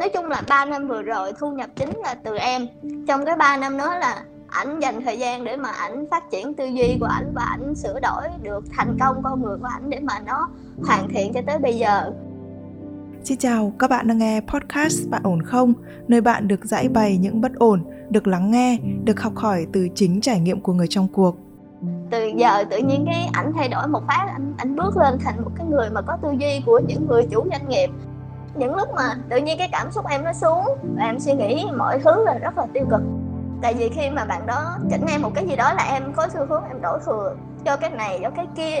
nói chung là 3 năm vừa rồi thu nhập chính là từ em trong cái 3 năm đó là ảnh dành thời gian để mà ảnh phát triển tư duy của ảnh và ảnh sửa đổi được thành công con người của ảnh để mà nó hoàn thiện cho tới bây giờ Xin chào, các bạn đang nghe podcast Bạn ổn không? Nơi bạn được giải bày những bất ổn, được lắng nghe, được học hỏi từ chính trải nghiệm của người trong cuộc. Từ giờ tự nhiên cái ảnh thay đổi một phát, ảnh, ảnh bước lên thành một cái người mà có tư duy của những người chủ doanh nghiệp. Những lúc mà tự nhiên cái cảm xúc em nó xuống và em suy nghĩ mọi thứ là rất là tiêu cực. Tại vì khi mà bạn đó chỉnh em một cái gì đó là em có xu hướng em đổ thừa cho cái này, cho cái kia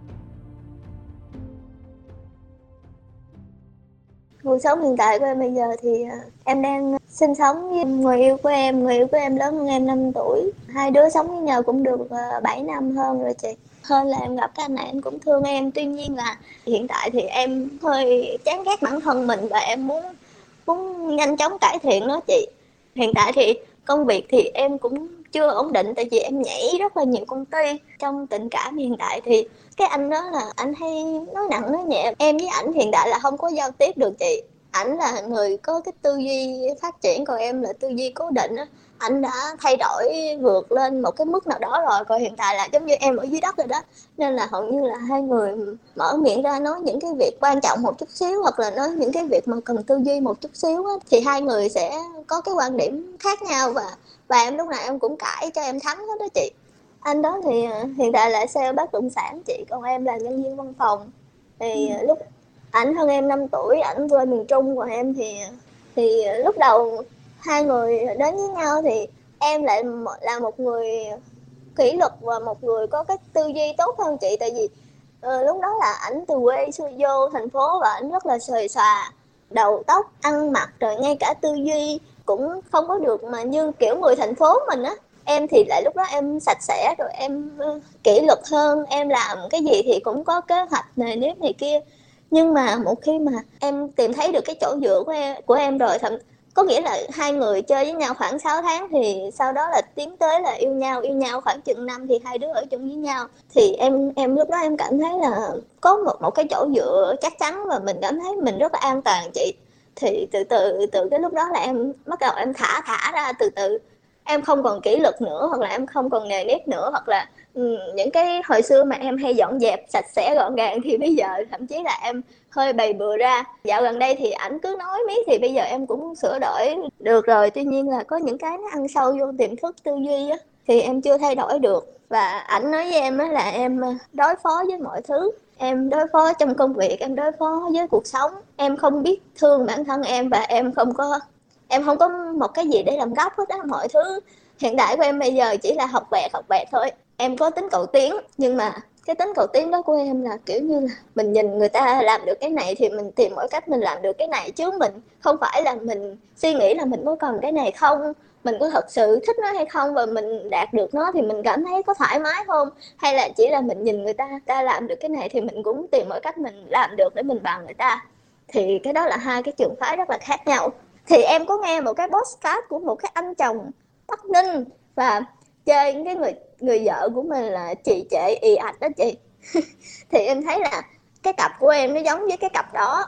Cuộc sống hiện tại của em bây giờ thì à, em đang sinh sống với người yêu của em. Người yêu của em lớn hơn em 5 tuổi. Hai đứa sống với nhau cũng được à, 7 năm hơn rồi chị. Hơn là em gặp cái anh này anh cũng thương em. Tuy nhiên là hiện tại thì em hơi chán ghét bản thân mình và em muốn muốn nhanh chóng cải thiện nó chị. Hiện tại thì công việc thì em cũng chưa ổn định, tại vì em nhảy rất là nhiều công ty. Trong tình cảm hiện tại thì cái anh đó là, anh hay nói nặng nói nhẹ. Em với ảnh hiện tại là không có giao tiếp được chị. Ảnh là người có cái tư duy phát triển, còn em là tư duy cố định á anh đã thay đổi vượt lên một cái mức nào đó rồi còn hiện tại là giống như em ở dưới đất rồi đó. Nên là hầu như là hai người mở miệng ra nói những cái việc quan trọng một chút xíu hoặc là nói những cái việc mà cần tư duy một chút xíu á, thì hai người sẽ có cái quan điểm khác nhau. Và và em lúc nào em cũng cãi cho em thắng hết đó chị. Anh đó thì ờ, hiện tại là sale bất động sản chị còn em là nhân viên văn phòng. Thì ừ. lúc ảnh hơn em 5 tuổi ảnh quê miền trung của em thì thì lúc đầu hai người đến với nhau thì em lại là một người kỷ luật và một người có cái tư duy tốt hơn chị. Tại vì uh, lúc đó là ảnh từ quê vô thành phố và ảnh rất là xòe xòa đầu tóc ăn mặc rồi ngay cả tư duy cũng không có được. Mà như kiểu người thành phố mình á em thì lại lúc đó em sạch sẽ rồi em kỷ luật hơn em làm cái gì thì cũng có kế hoạch này nếp này kia. Nhưng mà một khi mà em tìm thấy được cái chỗ dựa của em của em rồi thậm có nghĩa là hai người chơi với nhau khoảng 6 tháng thì sau đó là tiến tới là yêu nhau. Yêu nhau khoảng chừng năm thì hai đứa ở chung với nhau. Thì em em lúc đó em cảm thấy là có một một cái chỗ dựa chắc chắn và mình cảm thấy mình rất là an toàn chị. Thì từ từ từ cái lúc đó là em bắt đầu em thả thả ra từ từ em không còn kỷ luật nữa, hoặc là em không còn nề nếp nữa, hoặc là ừ, những cái hồi xưa mà em hay dọn dẹp sạch sẽ gọn gàng thì bây giờ thậm chí là em hơi bày bừa ra. Dạo gần đây thì ảnh cứ nói miết thì bây giờ em cũng sửa đổi được rồi. Tuy nhiên là có những cái nó ăn sâu vô tiềm thức tư duy á, thì em chưa thay đổi được. Và ảnh nói với em á là em ờ, đối phó với mọi thứ. Em đối phó trong công việc, em đối phó với cuộc sống. Em không biết thương bản thân em và em không có em không có một cái gì để làm gốc hết á, mọi thứ hiện đại của em bây giờ chỉ là học bẹt học bẹt thôi. Em có tính cầu tiến, nhưng mà cái tính cầu tiến đó của em là kiểu như là mình nhìn người ta làm được cái này thì mình tìm mọi cách mình làm được cái này chứ mình không phải là mình suy nghĩ là mình có cần cái này không. Mình có thật sự thích nó hay không và mình đạt được nó thì mình cảm thấy có thoải mái không? Hay là chỉ là mình nhìn người ta ta làm được cái này thì mình cũng tìm mọi cách mình làm được để mình bằng người ta? Thì cái đó là hai cái trường phái rất là khác nhau thì em có nghe một cái postcard của một cái anh chồng Bắc Ninh và chơi cái người người vợ của mình là chị trệ y ạch đó chị. Thì em thấy là cái cặp của em nó giống với cái cặp đó.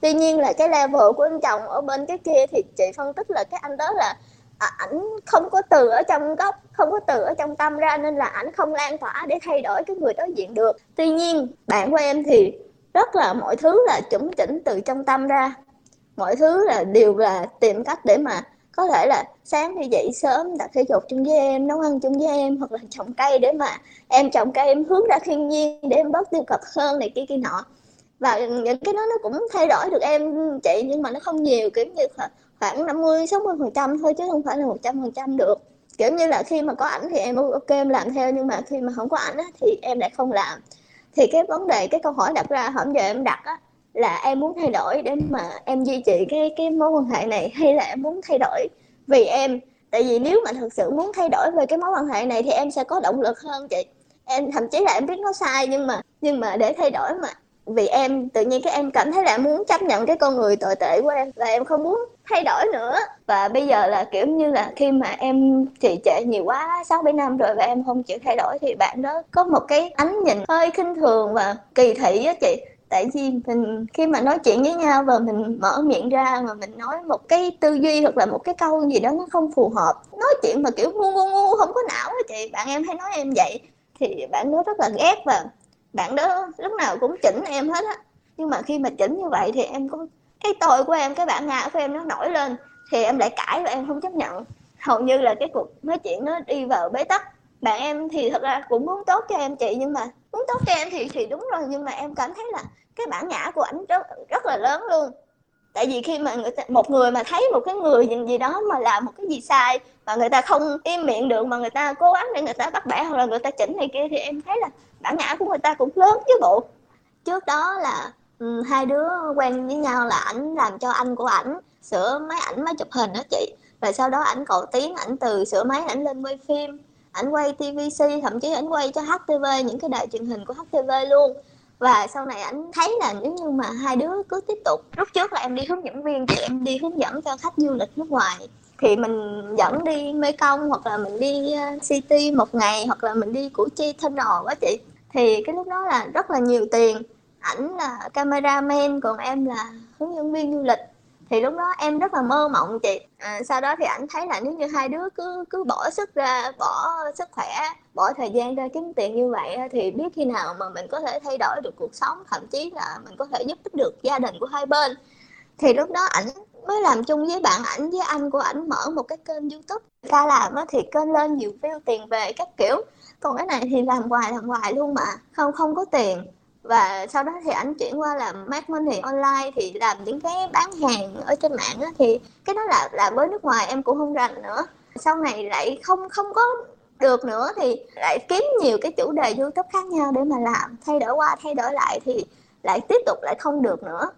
Tuy nhiên là cái level của anh chồng ở bên cái kia thì chị phân tích là cái anh đó là à, ảnh không có từ ở trong gốc không có từ ở trong tâm ra nên là ảnh không lan tỏa để thay đổi cái người đối diện được. Tuy nhiên bạn của em thì rất là mọi thứ là chuẩn chỉnh từ trong tâm ra mọi thứ là đều là tìm cách để mà có thể là sáng thì dậy sớm tập thể dục chung với em, nấu ăn chung với em, hoặc là trồng cây để mà em trồng cây, em hướng ra thiên nhiên để em bớt tiêu cực hơn này kia kia nọ. Và những cái đó nó cũng thay đổi được em, chị, nhưng mà nó không nhiều, kiểu như khoảng 50 60 phần trăm thôi chứ không phải là 100 phần trăm được. Kiểu như là khi mà có ảnh thì em ok, em làm theo, nhưng mà khi mà không có ảnh thì em lại không làm. Thì cái vấn đề, cái câu hỏi đặt ra hôm giờ em đặt á là em muốn thay đổi để mà em duy trì cái cái mối quan hệ này, hay là em muốn thay đổi vì em? Tại vì nếu mà thực sự muốn thay đổi về cái mối quan hệ này thì em sẽ có động lực hơn chị. Em, thậm chí là em biết nó sai, nhưng mà nhưng mà để thay đổi mà. Vì em, tự nhiên cái em cảm thấy là em muốn chấp nhận cái con người tồi tệ của em và em không muốn thay đổi nữa. Và bây giờ là kiểu như là khi mà em trì trệ nhiều quá, sáu bảy năm rồi và em không chịu thay đổi thì bạn đó có một cái ánh nhìn hơi khinh thường và kỳ thị á chị tại vì mình, khi mà nói chuyện với nhau và mình mở miệng ra mà mình nói một cái tư duy hoặc là một cái câu gì đó nó không phù hợp, nói chuyện mà kiểu ngu ngu ngu, không có não á chị. Bạn em hay nói em vậy thì bạn đó rất là ghét và bạn đó lúc nào cũng chỉnh em hết á. Nhưng mà khi mà chỉnh như vậy thì em có cái tội của em, cái bản ngã của em nó nổi lên thì em lại cãi và em không chấp nhận. Hầu như là cái cuộc nói chuyện nó đi vào bế tắc. Bạn em thì thật ra cũng muốn tốt cho em chị nhưng mà muốn tốt cho em thì thì đúng rồi nhưng mà em cảm thấy là cái bản ngã của ảnh rất rất là lớn luôn. Tại vì khi mà người ta, một người mà thấy một cái người gì, gì đó mà làm một cái gì sai mà người ta không im miệng được mà người ta cố gắng để người ta bắt bẻ hoặc là người ta chỉnh này kia thì em thấy là bản ngã của người ta cũng lớn chứ bộ. Trước đó là um, hai đứa quen với nhau là ảnh làm cho anh của ảnh sửa máy ảnh máy chụp hình đó chị. Và sau đó ảnh cầu tiến ảnh từ sửa máy ảnh lên quay phim ảnh quay tvc thậm chí ảnh quay cho htv những cái đài truyền hình của htv luôn. Và sau này ảnh thấy là nếu như mà hai đứa cứ tiếp tục, lúc trước là em đi hướng dẫn viên thì em đi hướng dẫn cho khách du lịch nước ngoài. Thì mình dẫn đi mê công hoặc là mình đi uh, city một ngày hoặc là mình đi củ chi thân nò quá chị. Thì cái lúc đó là rất là nhiều tiền. Ảnh là cameraman, còn em là hướng dẫn viên du lịch thì lúc đó em rất là mơ mộng chị. À, sau đó thì ảnh thấy là nếu như hai đứa cứ cứ bỏ sức ra bỏ sức khỏe bỏ thời gian ra kiếm tiền như vậy thì biết khi nào mà mình có thể thay đổi được cuộc sống thậm chí là mình có thể giúp ích được gia đình của hai bên. Thì lúc đó ảnh mới làm chung với bạn ảnh với anh của ảnh mở một cái kênh youtube ta làm thì kênh lên nhiều view tiền về các kiểu. Còn cái này thì làm hoài làm hoài luôn mà không không có tiền và sau đó thì anh chuyển qua làm marketing money online thì làm những cái bán hàng ở trên mạng á, thì cái đó là làm với nước ngoài em cũng không rành nữa. Sau này lại không không có được nữa thì lại kiếm nhiều cái chủ đề youtube khác nhau để mà làm. Thay đổi qua thay đổi lại thì lại tiếp tục lại không được nữa.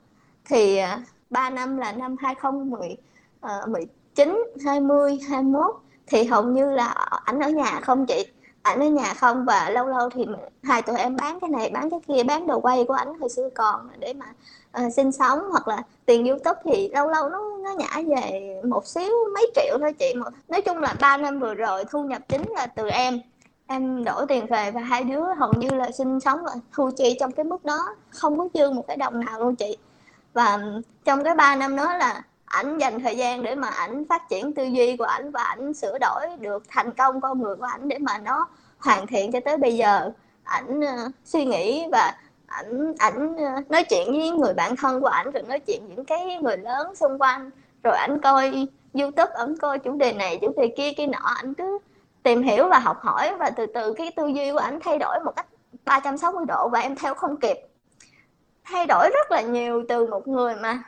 Thì à, 3 năm là năm 2019 20 21 thì hầu như là ảnh ở nhà không chị ảnh ở nhà không? Và lâu lâu thì hai tụi em bán cái này bán cái kia bán đồ quay của ảnh hồi xưa còn để mà uh, sinh sống. Hoặc là tiền youtube thì lâu lâu nó nó nhả về một xíu mấy triệu thôi chị. Mà nói chung là ba năm vừa rồi thu nhập chính là từ em. Em đổi tiền về và hai đứa hầu như là sinh sống và thu chi trong cái mức đó. Không có dư một cái đồng nào luôn chị. Và trong cái ba năm đó là ảnh dành thời gian để mà ảnh phát triển tư duy của ảnh và ảnh sửa đổi được thành công con người của ảnh để mà nó hoàn thiện cho tới bây giờ. Ảnh uh, suy nghĩ và ảnh ảnh uh, nói chuyện với người bạn thân của ảnh rồi nói chuyện những cái người lớn xung quanh. Rồi ảnh coi youtube ảnh coi chủ đề này chủ đề kia kia nọ. Ảnh cứ tìm hiểu và học hỏi và từ từ cái tư duy của ảnh thay đổi một cách 360 độ và em theo không kịp. Thay đổi rất là nhiều từ một người mà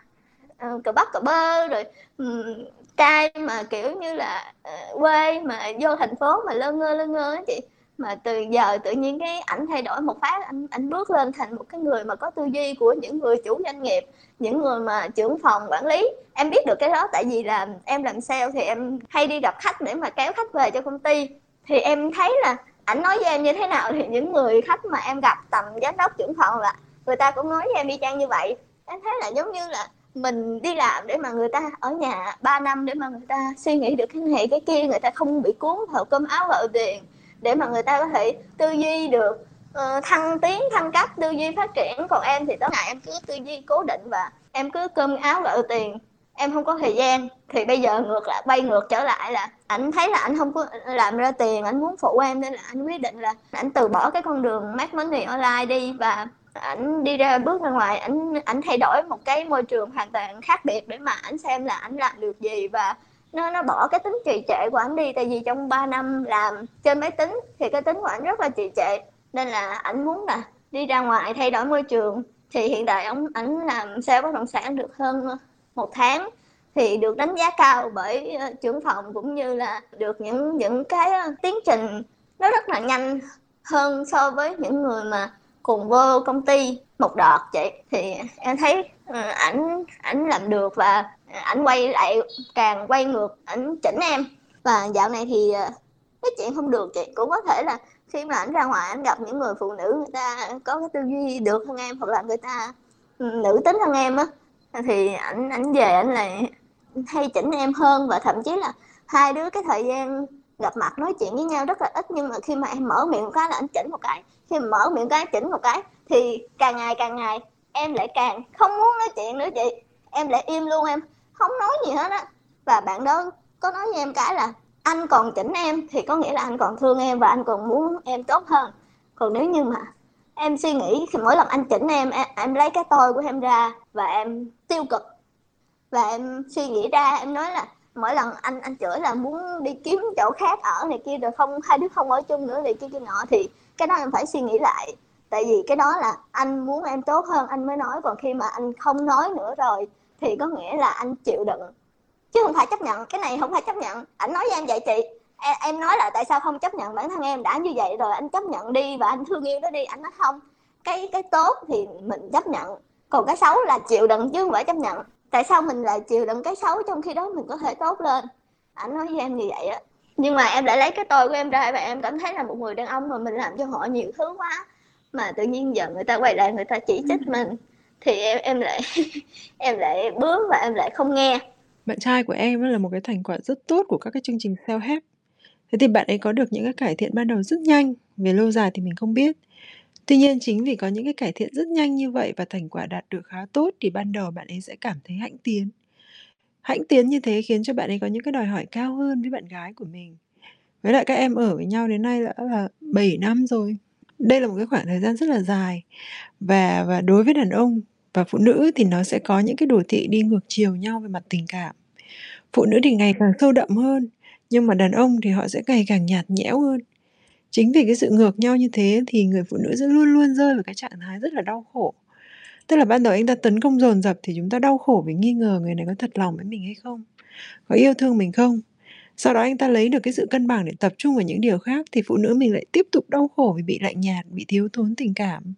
uh, cờ bắp cờ bơ rồi um, trai mà kiểu như là uh, quê mà vô thành phố mà lơ ngơ lơ ngơ á chị. Mà từ giờ tự nhiên cái ảnh thay đổi một phát anh anh bước lên thành một cái người mà có tư duy của những người chủ doanh nghiệp những người mà trưởng phòng quản lý. Em biết được cái đó tại vì là em làm sale thì em hay đi gặp khách để mà kéo khách về cho công ty. Thì em thấy là ảnh nói với em như thế nào thì những người khách mà em gặp tầm giám đốc trưởng phòng là người ta cũng nói với em y chang như vậy. Em thấy là giống như là mình đi làm để mà người ta ở nhà 3 năm để mà người ta suy nghĩ được cái này cái kia người ta không bị cuốn vào cơm áo gạo tiền để mà người ta có thể tư duy được. Uh, thăng tiến thăng cấp tư duy phát triển. Còn em thì tối ngày em cứ tư duy cố định và em cứ cơm áo gạo tiền. Em không có thời gian. Thì bây giờ ngược lại bay ngược trở lại là ảnh thấy là ảnh không có làm ra tiền ảnh muốn phụ em nên là anh quyết định là ảnh từ bỏ cái con đường make money online đi và ảnh đi ra bước ra ngoài, ảnh ảnh thay đổi một cái môi trường hoàn toàn khác biệt để mà ảnh xem là ảnh làm được gì và nó nó bỏ cái tính trì trệ của ảnh đi. Tại vì trong 3 năm làm trên máy tính thì cái tính của ảnh rất là trì trệ. Nên là ảnh muốn là đi ra ngoài thay đổi môi trường. Thì hiện tại ông, ảnh làm sale bất động sản được hơn một tháng thì được đánh giá cao bởi ờ, trưởng phòng cũng như là được những những cái ờ, tiến trình nó rất là nhanh hơn so với những người mà cùng vô công ty một đợt chị thì em thấy ừ, ảnh ảnh làm được và ảnh quay lại, càng quay ngược, ảnh chỉnh em. Và dạo này thì ờ, cái chuyện không được chị cũng có thể là khi mà ảnh ra ngoài, ảnh gặp những người phụ nữ, người ta có cái tư duy được hơn em, hoặc là người ta ừ, nữ tính hơn em á, thì ảnh ảnh về ảnh lại hay chỉnh em hơn. Và thậm chí là hai đứa cái thời gian gặp mặt nói chuyện với nhau rất là ít nhưng mà khi mà em mở miệng một cái là anh chỉnh một cái. Khi mà mở miệng cái chỉnh một cái thì càng ngày càng ngày em lại càng không muốn nói chuyện nữa chị. Em lại im luôn em không nói gì hết á. Và bạn đó có nói với em cái là anh còn chỉnh em thì có nghĩa là anh còn thương em và anh còn muốn em tốt hơn. Còn nếu như mà em suy nghĩ khi mỗi lần anh chỉnh em, em em lấy cái tôi của em ra và em tiêu cực và em suy nghĩ ra em nói là mỗi lần anh anh chửi là muốn đi kiếm chỗ khác ở này kia rồi không hai đứa không ở chung nữa này kia kia nọ thì cái đó em phải suy nghĩ lại. Tại vì cái đó là anh muốn em tốt hơn anh mới nói còn khi mà anh không nói nữa rồi thì có nghĩa là anh chịu đựng. Chứ không phải chấp nhận cái này không phải chấp nhận. Anh nói với em vậy chị em, em nói là tại sao không chấp nhận bản thân em? Đã như vậy rồi anh chấp nhận đi và anh thương yêu nó đi. Anh nói không cái cái tốt thì mình chấp nhận còn cái xấu là chịu đựng chứ không phải chấp nhận tại sao mình lại chịu đựng cái xấu trong khi đó mình có thể tốt lên? Anh nói với em như vậy á. Nhưng mà em lại lấy cái tôi của em ra và em cảm thấy là một người đàn ông mà mình làm cho họ nhiều thứ quá mà tự nhiên giờ người ta quay lại người ta chỉ trích mình thì em em lại em lại bướng và em lại không nghe. Bạn trai của em là một cái thành quả rất tốt của các cái chương trình self help thế thì bạn ấy có được những cái cải thiện ban đầu rất nhanh về lâu dài thì mình không biết tuy nhiên chính vì có những cái cải thiện rất nhanh như vậy và thành quả đạt được khá tốt thì ban đầu bạn ấy sẽ cảm thấy hãnh tiến. Hãnh tiến như thế khiến cho bạn ấy có những cái đòi hỏi cao hơn với bạn gái của mình. Với lại các em ở với nhau đến nay đã là 7 năm rồi. Đây là một cái khoảng thời gian rất là dài. Và và đối với đàn ông và phụ nữ thì nó sẽ có những cái đồ thị đi ngược chiều nhau về mặt tình cảm. Phụ nữ thì ngày càng sâu đậm hơn, nhưng mà đàn ông thì họ sẽ ngày càng nhạt nhẽo hơn chính vì cái sự ngược nhau như thế thì người phụ nữ sẽ luôn luôn rơi vào cái trạng thái rất là đau khổ. Tức là ban đầu anh ta tấn công dồn dập thì chúng ta đau khổ vì nghi ngờ người này có thật lòng với mình hay không, có yêu thương mình không. Sau đó anh ta lấy được cái sự cân bằng để tập trung vào những điều khác thì phụ nữ mình lại tiếp tục đau khổ vì bị lạnh nhạt, bị thiếu thốn tình cảm.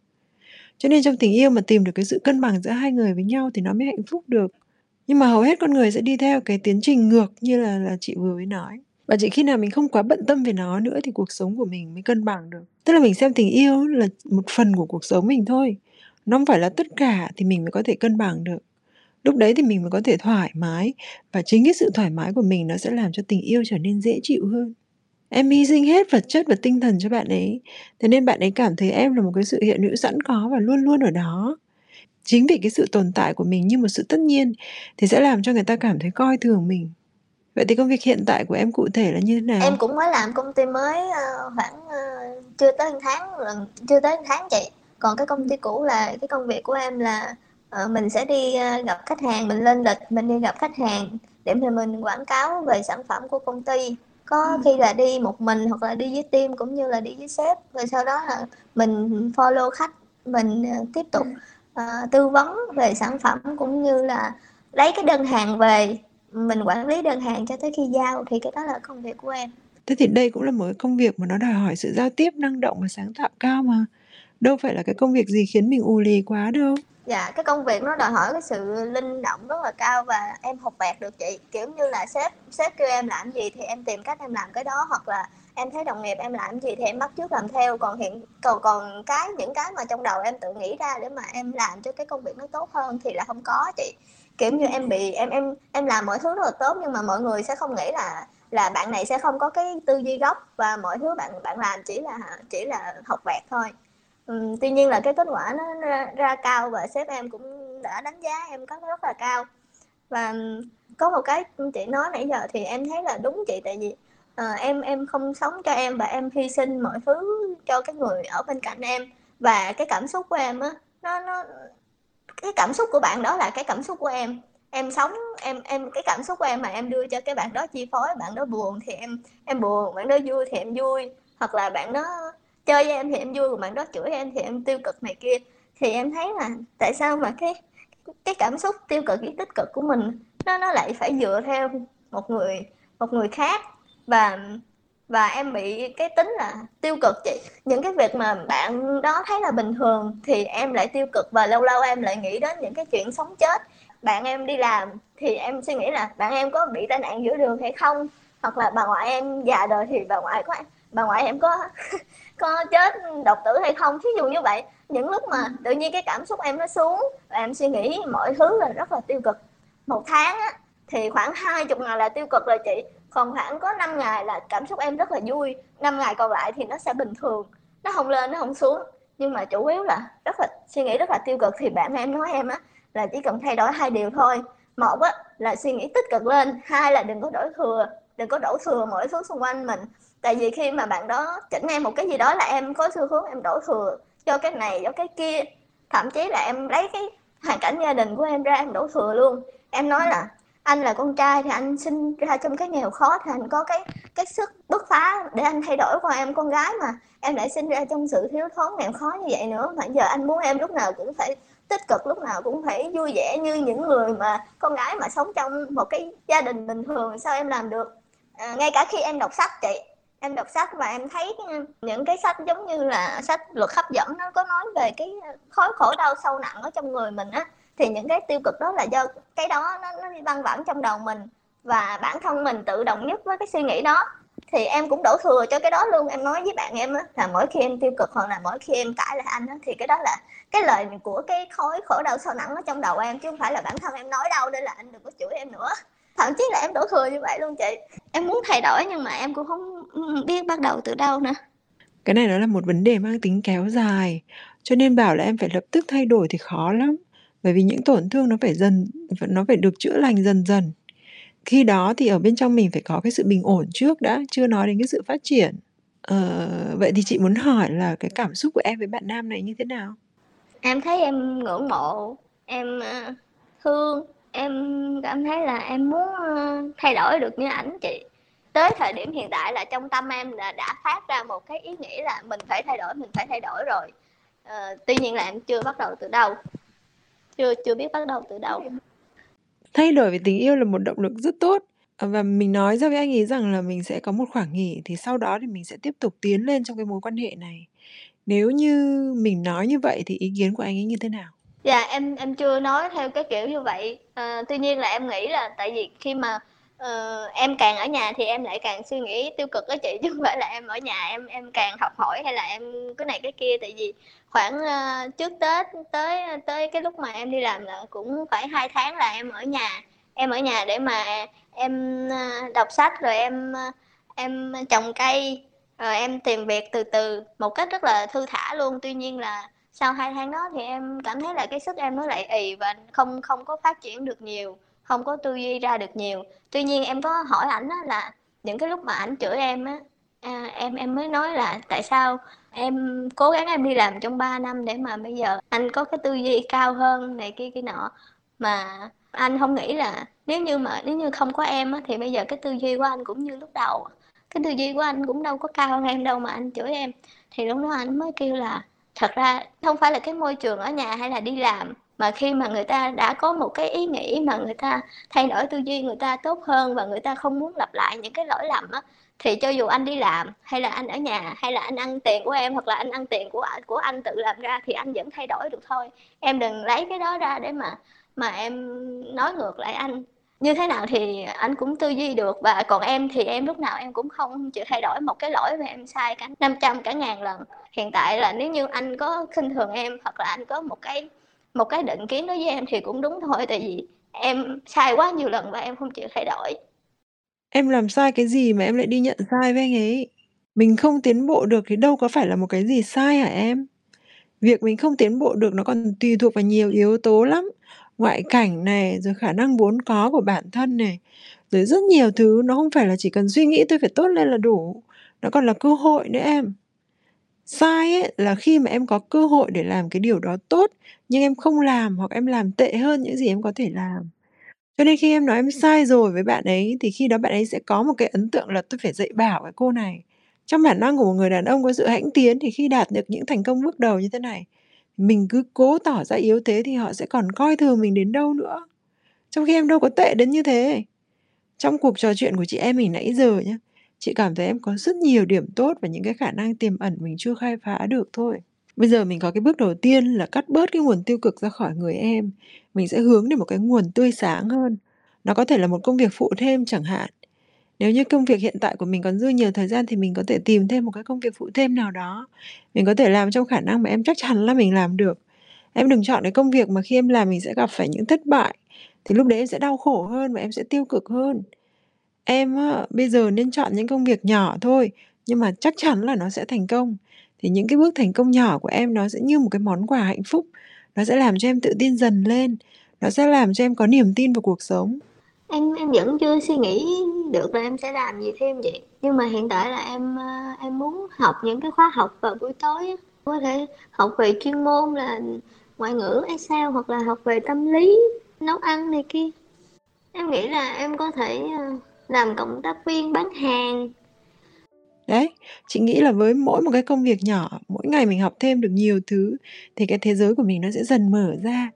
Cho nên trong tình yêu mà tìm được cái sự cân bằng giữa hai người với nhau thì nó mới hạnh phúc được. Nhưng mà hầu hết con người sẽ đi theo cái tiến trình ngược như là là chị vừa mới nói và chỉ khi nào mình không quá bận tâm về nó nữa thì cuộc sống của mình mới cân bằng được. Tức là mình xem tình yêu là một phần của cuộc sống mình thôi. Nó không phải là tất cả thì mình mới có thể cân bằng được. Lúc đấy thì mình mới có thể thoải mái và chính cái sự thoải mái của mình nó sẽ làm cho tình yêu trở nên dễ chịu hơn. Em hy sinh hết vật chất và tinh thần cho bạn ấy. Thế nên bạn ấy cảm thấy em là một cái sự hiện hữu sẵn có và luôn luôn ở đó. Chính vì cái sự tồn tại của mình như một sự tất nhiên thì sẽ làm cho người ta cảm thấy coi thường mình vậy thì công việc hiện tại của em cụ thể là như thế nào? Em cũng mới làm công ty mới uh, khoảng uh, chưa tới một tháng lần chưa tới một tháng chị. Còn cái công ty cũ là cái công việc của em là uh, mình sẽ đi uh, gặp khách hàng mình lên lịch mình đi gặp khách hàng để mà mình quảng cáo về sản phẩm của công ty. Có ừ. khi là đi một mình hoặc là đi với team cũng như là đi với sếp. Rồi sau đó là mình follow khách mình uh, tiếp tục uh, tư vấn về sản phẩm cũng như là lấy cái đơn hàng về mình quản lý đơn hàng cho tới khi giao thì cái đó là công việc của em. Thế thì đây cũng là một công việc mà nó đòi hỏi sự giao tiếp năng động và sáng tạo cao mà. Đâu phải là cái công việc gì khiến mình ù lì quá đâu. Dạ cái công việc nó đòi hỏi cái sự linh động rất là cao và em học bẹt được chị. Kiểu như là sếp sếp kêu em làm gì thì em tìm cách em làm cái đó hoặc là em thấy đồng nghiệp em làm gì thì em bắt trước làm theo. Còn hiện còn còn cái những cái mà trong đầu em tự nghĩ ra để mà em làm cho cái công việc nó tốt hơn thì là không có chị kiểu như em bị em em em làm mọi thứ rất là tốt nhưng mà mọi người sẽ không nghĩ là là bạn này sẽ không có cái tư duy gốc và mọi thứ bạn bạn làm chỉ là chỉ là học vẹt thôi. Uhm, tuy nhiên là cái kết quả nó ra, ra cao và sếp em cũng đã đánh giá em có rất là cao. Và có một cái chị nói nãy giờ thì em thấy là đúng chị tại vì à, em em không sống cho em và em hy sinh mọi thứ cho cái người ở bên cạnh em. Và cái cảm xúc của em á nó nó cái cảm xúc của bạn đó là cái cảm xúc của em. Em sống, em em, cái cảm xúc của em mà em đưa cho cái bạn đó chi phối, bạn đó buồn thì em em buồn, bạn đó vui thì em vui. Hoặc là bạn đó chơi với em thì em vui, còn bạn đó chửi em thì em tiêu cực này kia. Thì em thấy là tại sao mà cái cái cảm xúc tiêu cực với tích cực của mình, nó nó lại phải dựa theo một người một người khác. Và và em bị cái tính là tiêu cực chị. Những cái việc mà bạn đó thấy là bình thường thì em lại tiêu cực và lâu lâu em lại nghĩ đến những cái chuyện sống chết. Bạn em đi làm thì em suy nghĩ là bạn em có bị tai nạn giữa đường hay không? Hoặc là bà ngoại em già rồi thì bà ngoại có bà ngoại em có có chết độc tử hay không? Thí dụ như vậy. Những lúc mà tự nhiên cái cảm xúc em nó xuống và em suy nghĩ mọi thứ là rất là tiêu cực. Một tháng á, thì khoảng hai chục ngày là tiêu cực rồi chị còn khoảng có 5 ngày là cảm xúc em rất là vui. 5 ngày còn lại thì nó sẽ bình thường. Nó không lên, nó không xuống. Nhưng mà chủ yếu là rất là, suy nghĩ rất là tiêu cực thì bạn em nói em á, là chỉ cần thay đổi hai điều thôi. Một á, là suy nghĩ tích cực lên. Hai là đừng có đổi thừa, đừng có đổ thừa mọi thứ xung quanh mình. Tại vì khi mà bạn đó chỉnh em một cái gì đó là em có xu hướng em đổ thừa cho cái này, cho cái kia. Thậm chí là em lấy cái hoàn cảnh gia đình của em ra em đổ thừa luôn. Em nói là anh là con trai thì anh sinh ra trong cái nghèo khó thì anh có cái cái sức bứt phá để anh thay đổi còn em con gái mà. Em lại sinh ra trong sự thiếu thốn nghèo khó như vậy nữa mà giờ anh muốn em lúc nào cũng phải tích cực lúc nào cũng phải vui vẻ như những người mà con gái mà sống trong một cái gia đình bình thường sao em làm được? À, ngay cả khi em đọc sách chị em đọc sách và em thấy những cái sách giống như là sách luật hấp dẫn nó có nói về cái khối khổ đau sâu nặng ở trong người mình á thì những cái tiêu cực đó là do cái đó nó nó văng vẳng trong đầu mình và bản thân mình tự động nhất với cái suy nghĩ đó. Thì em cũng đổ thừa cho cái đó luôn. Em nói với bạn em á, là mỗi khi em tiêu cực hoặc là mỗi khi em cãi lại anh á, thì cái đó là cái lời của cái khối khổ đau sâu nặng ở trong đầu em, chứ không phải là bản thân em nói đâu nên là anh đừng có chửi em nữa. Thậm chí là em đổ thừa như vậy luôn chị. Em muốn thay đổi nhưng mà em cũng không biết bắt đầu từ đâu nữa. Cái này nó là một vấn đề mang tính kéo dài, cho nên bảo là em phải lập tức thay đổi thì khó lắm bởi vì những tổn thương nó phải dần nó phải được chữa lành dần dần. Khi đó thì ở bên trong mình phải có cái sự bình ổn trước đã chưa nói đến cái sự phát triển. Ờ, vậy thì chị muốn hỏi là cái cảm xúc của em với bạn nam này như thế nào? Em thấy em ngưỡng mộ em ờ, thương em cảm thấy là em muốn ờ, thay đổi được như ảnh chị. Tới thời điểm hiện tại là trong tâm em là đã phát ra một cái ý nghĩ là mình phải thay đổi mình phải thay đổi rồi. Ờ, tuy nhiên là em chưa bắt đầu từ đâu chưa chưa biết bắt đầu từ đâu. Thay đổi về tình yêu là một động lực rất tốt. Và mình nói ra với anh ấy rằng là mình sẽ có một khoảng nghỉ thì sau đó thì mình sẽ tiếp tục tiến lên trong cái mối quan hệ này. Nếu như mình nói như vậy thì ý kiến của anh ấy như thế nào? Dạ em em chưa nói theo cái kiểu như vậy. À, tuy nhiên là em nghĩ là tại vì khi mà uh, em càng ở nhà thì em lại càng suy nghĩ tiêu cực đó chị chứ không phải là em ở nhà em em càng học hỏi hay là em cái này cái kia. Tại vì khoảng uh, trước tết tới tới cái lúc mà em đi làm là cũng phải hai tháng là em ở nhà. Em ở nhà để mà em uh, đọc sách rồi em uh, em trồng cây rồi em tìm việc từ từ một cách rất là thư thả luôn. Tuy nhiên là sau hai tháng đó thì em cảm thấy là cái sức em nó lại ì và không không có phát triển được nhiều không có tư duy ra được nhiều. Tuy nhiên em có hỏi ảnh là những cái lúc mà ảnh chửi em á à, em em mới nói là tại sao em cố gắng em đi làm trong 3 năm để mà bây giờ anh có cái tư duy cao hơn này kia kia nọ. Mà anh không nghĩ là nếu như mà nếu như không có em á, thì bây giờ cái tư duy của anh cũng như lúc đầu cái tư duy của anh cũng đâu có cao hơn em đâu mà anh chửi em. Thì lúc đó anh mới kêu là thật ra không phải là cái môi trường ở nhà hay là đi làm mà khi mà người ta đã có một cái ý nghĩ mà người ta thay đổi tư duy người ta tốt hơn và người ta không muốn lặp lại những cái lỗi lầm á, thì cho dù anh đi làm hay là anh ở nhà hay là anh ăn tiền của em hoặc là anh ăn tiền của của anh tự làm ra thì anh vẫn thay đổi được thôi. Em đừng lấy cái đó ra để mà mà em nói ngược lại anh. Như thế nào thì anh cũng tư duy được và còn em thì em lúc nào em cũng không chịu thay đổi một cái lỗi mà em sai cả 500 cả ngàn lần. Hiện tại là nếu như anh có khinh thường em hoặc là anh có một cái một cái định kiến đối với em thì cũng đúng thôi, tại vì em sai quá nhiều lần và em không chịu thay đổi. Em làm sai cái gì mà em lại đi nhận sai với anh ấy? Mình không tiến bộ được thì đâu có phải là một cái gì sai hả em? Việc mình không tiến bộ được nó còn tùy thuộc vào nhiều yếu tố lắm. Ngoại cảnh này, rồi khả năng vốn có của bản thân này, rồi rất nhiều thứ. Nó không phải là chỉ cần suy nghĩ tôi phải tốt lên là đủ. Nó còn là cơ hội nữa em sai ấy là khi mà em có cơ hội để làm cái điều đó tốt nhưng em không làm hoặc em làm tệ hơn những gì em có thể làm. Cho nên khi em nói em sai rồi với bạn ấy thì khi đó bạn ấy sẽ có một cái ấn tượng là tôi phải dạy bảo cái cô này. Trong bản năng của một người đàn ông có sự hãnh tiến thì khi đạt được những thành công bước đầu như thế này mình cứ cố tỏ ra yếu thế thì họ sẽ còn coi thường mình đến đâu nữa. Trong khi em đâu có tệ đến như thế. Trong cuộc trò chuyện của chị em mình nãy giờ nhá chị cảm thấy em có rất nhiều điểm tốt và những cái khả năng tiềm ẩn mình chưa khai phá được thôi. Bây giờ mình có cái bước đầu tiên là cắt bớt cái nguồn tiêu cực ra khỏi người em. Mình sẽ hướng đến một cái nguồn tươi sáng hơn. Nó có thể là một công việc phụ thêm chẳng hạn. Nếu như công việc hiện tại của mình còn dư nhiều thời gian thì mình có thể tìm thêm một cái công việc phụ thêm nào đó. Mình có thể làm trong khả năng mà em chắc chắn là mình làm được. Em đừng chọn cái công việc mà khi em làm mình sẽ gặp phải những thất bại. Thì lúc đấy em sẽ đau khổ hơn và em sẽ tiêu cực hơn. Em á, bây giờ nên chọn những công việc nhỏ thôi, nhưng mà chắc chắn là nó sẽ thành công. Thì những cái bước thành công nhỏ của em nó sẽ như một cái món quà hạnh phúc. Nó sẽ làm cho em tự tin dần lên. Nó sẽ làm cho em có niềm tin vào cuộc sống. Em em vẫn chưa suy nghĩ được là em sẽ làm gì thêm vậy. Nhưng mà hiện tại là em ờ, em muốn học những cái khóa học vào buổi tối Có thể học về chuyên môn là ngoại ngữ Excel hoặc là học về tâm lý, nấu ăn này kia. Em nghĩ là em có thể ờ, làm cộng tác viên bán hàng. Đấy, chị nghĩ là với mỗi một cái công việc nhỏ, mỗi ngày mình học thêm được nhiều thứ thì cái thế giới của mình nó sẽ dần mở ra.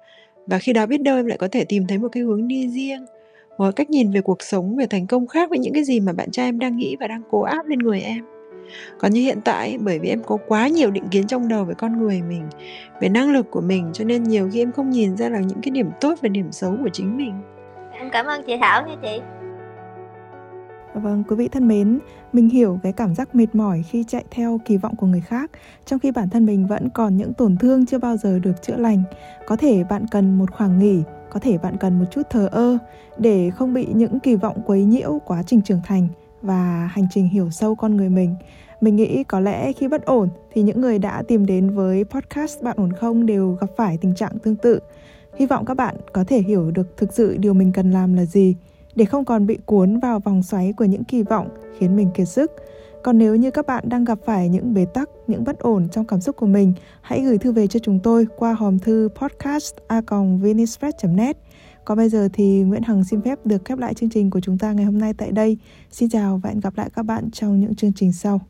Và khi đó biết đâu em lại có thể tìm thấy một cái hướng đi riêng, một cách nhìn về cuộc sống, về thành công khác với những cái gì mà bạn trai em đang nghĩ và đang cố áp lên người em. Còn như hiện tại, bởi vì em có quá nhiều định kiến trong đầu về con người mình, về năng lực của mình cho nên nhiều khi em không nhìn ra là những cái điểm tốt và điểm xấu của chính mình. Em cảm ơn chị Thảo nha chị. Vâng, quý vị thân mến, mình hiểu cái cảm giác mệt mỏi khi chạy theo kỳ vọng của người khác, trong khi bản thân mình vẫn còn những tổn thương chưa bao giờ được chữa lành. Có thể bạn cần một khoảng nghỉ, có thể bạn cần một chút thờ ơ để không bị những kỳ vọng quấy nhiễu quá trình trưởng thành và hành trình hiểu sâu con người mình. Mình nghĩ có lẽ khi bất ổn thì những người đã tìm đến với podcast Bạn ổn không đều gặp phải tình trạng tương tự. Hy vọng các bạn có thể hiểu được thực sự điều mình cần làm là gì để không còn bị cuốn vào vòng xoáy của những kỳ vọng khiến mình kiệt sức. Còn nếu như các bạn đang gặp phải những bế tắc, những bất ổn trong cảm xúc của mình, hãy gửi thư về cho chúng tôi qua hòm thư podcast.vnispress.net. Còn bây giờ thì Nguyễn Hằng xin phép được khép lại chương trình của chúng ta ngày hôm nay tại đây. Xin chào và hẹn gặp lại các bạn trong những chương trình sau.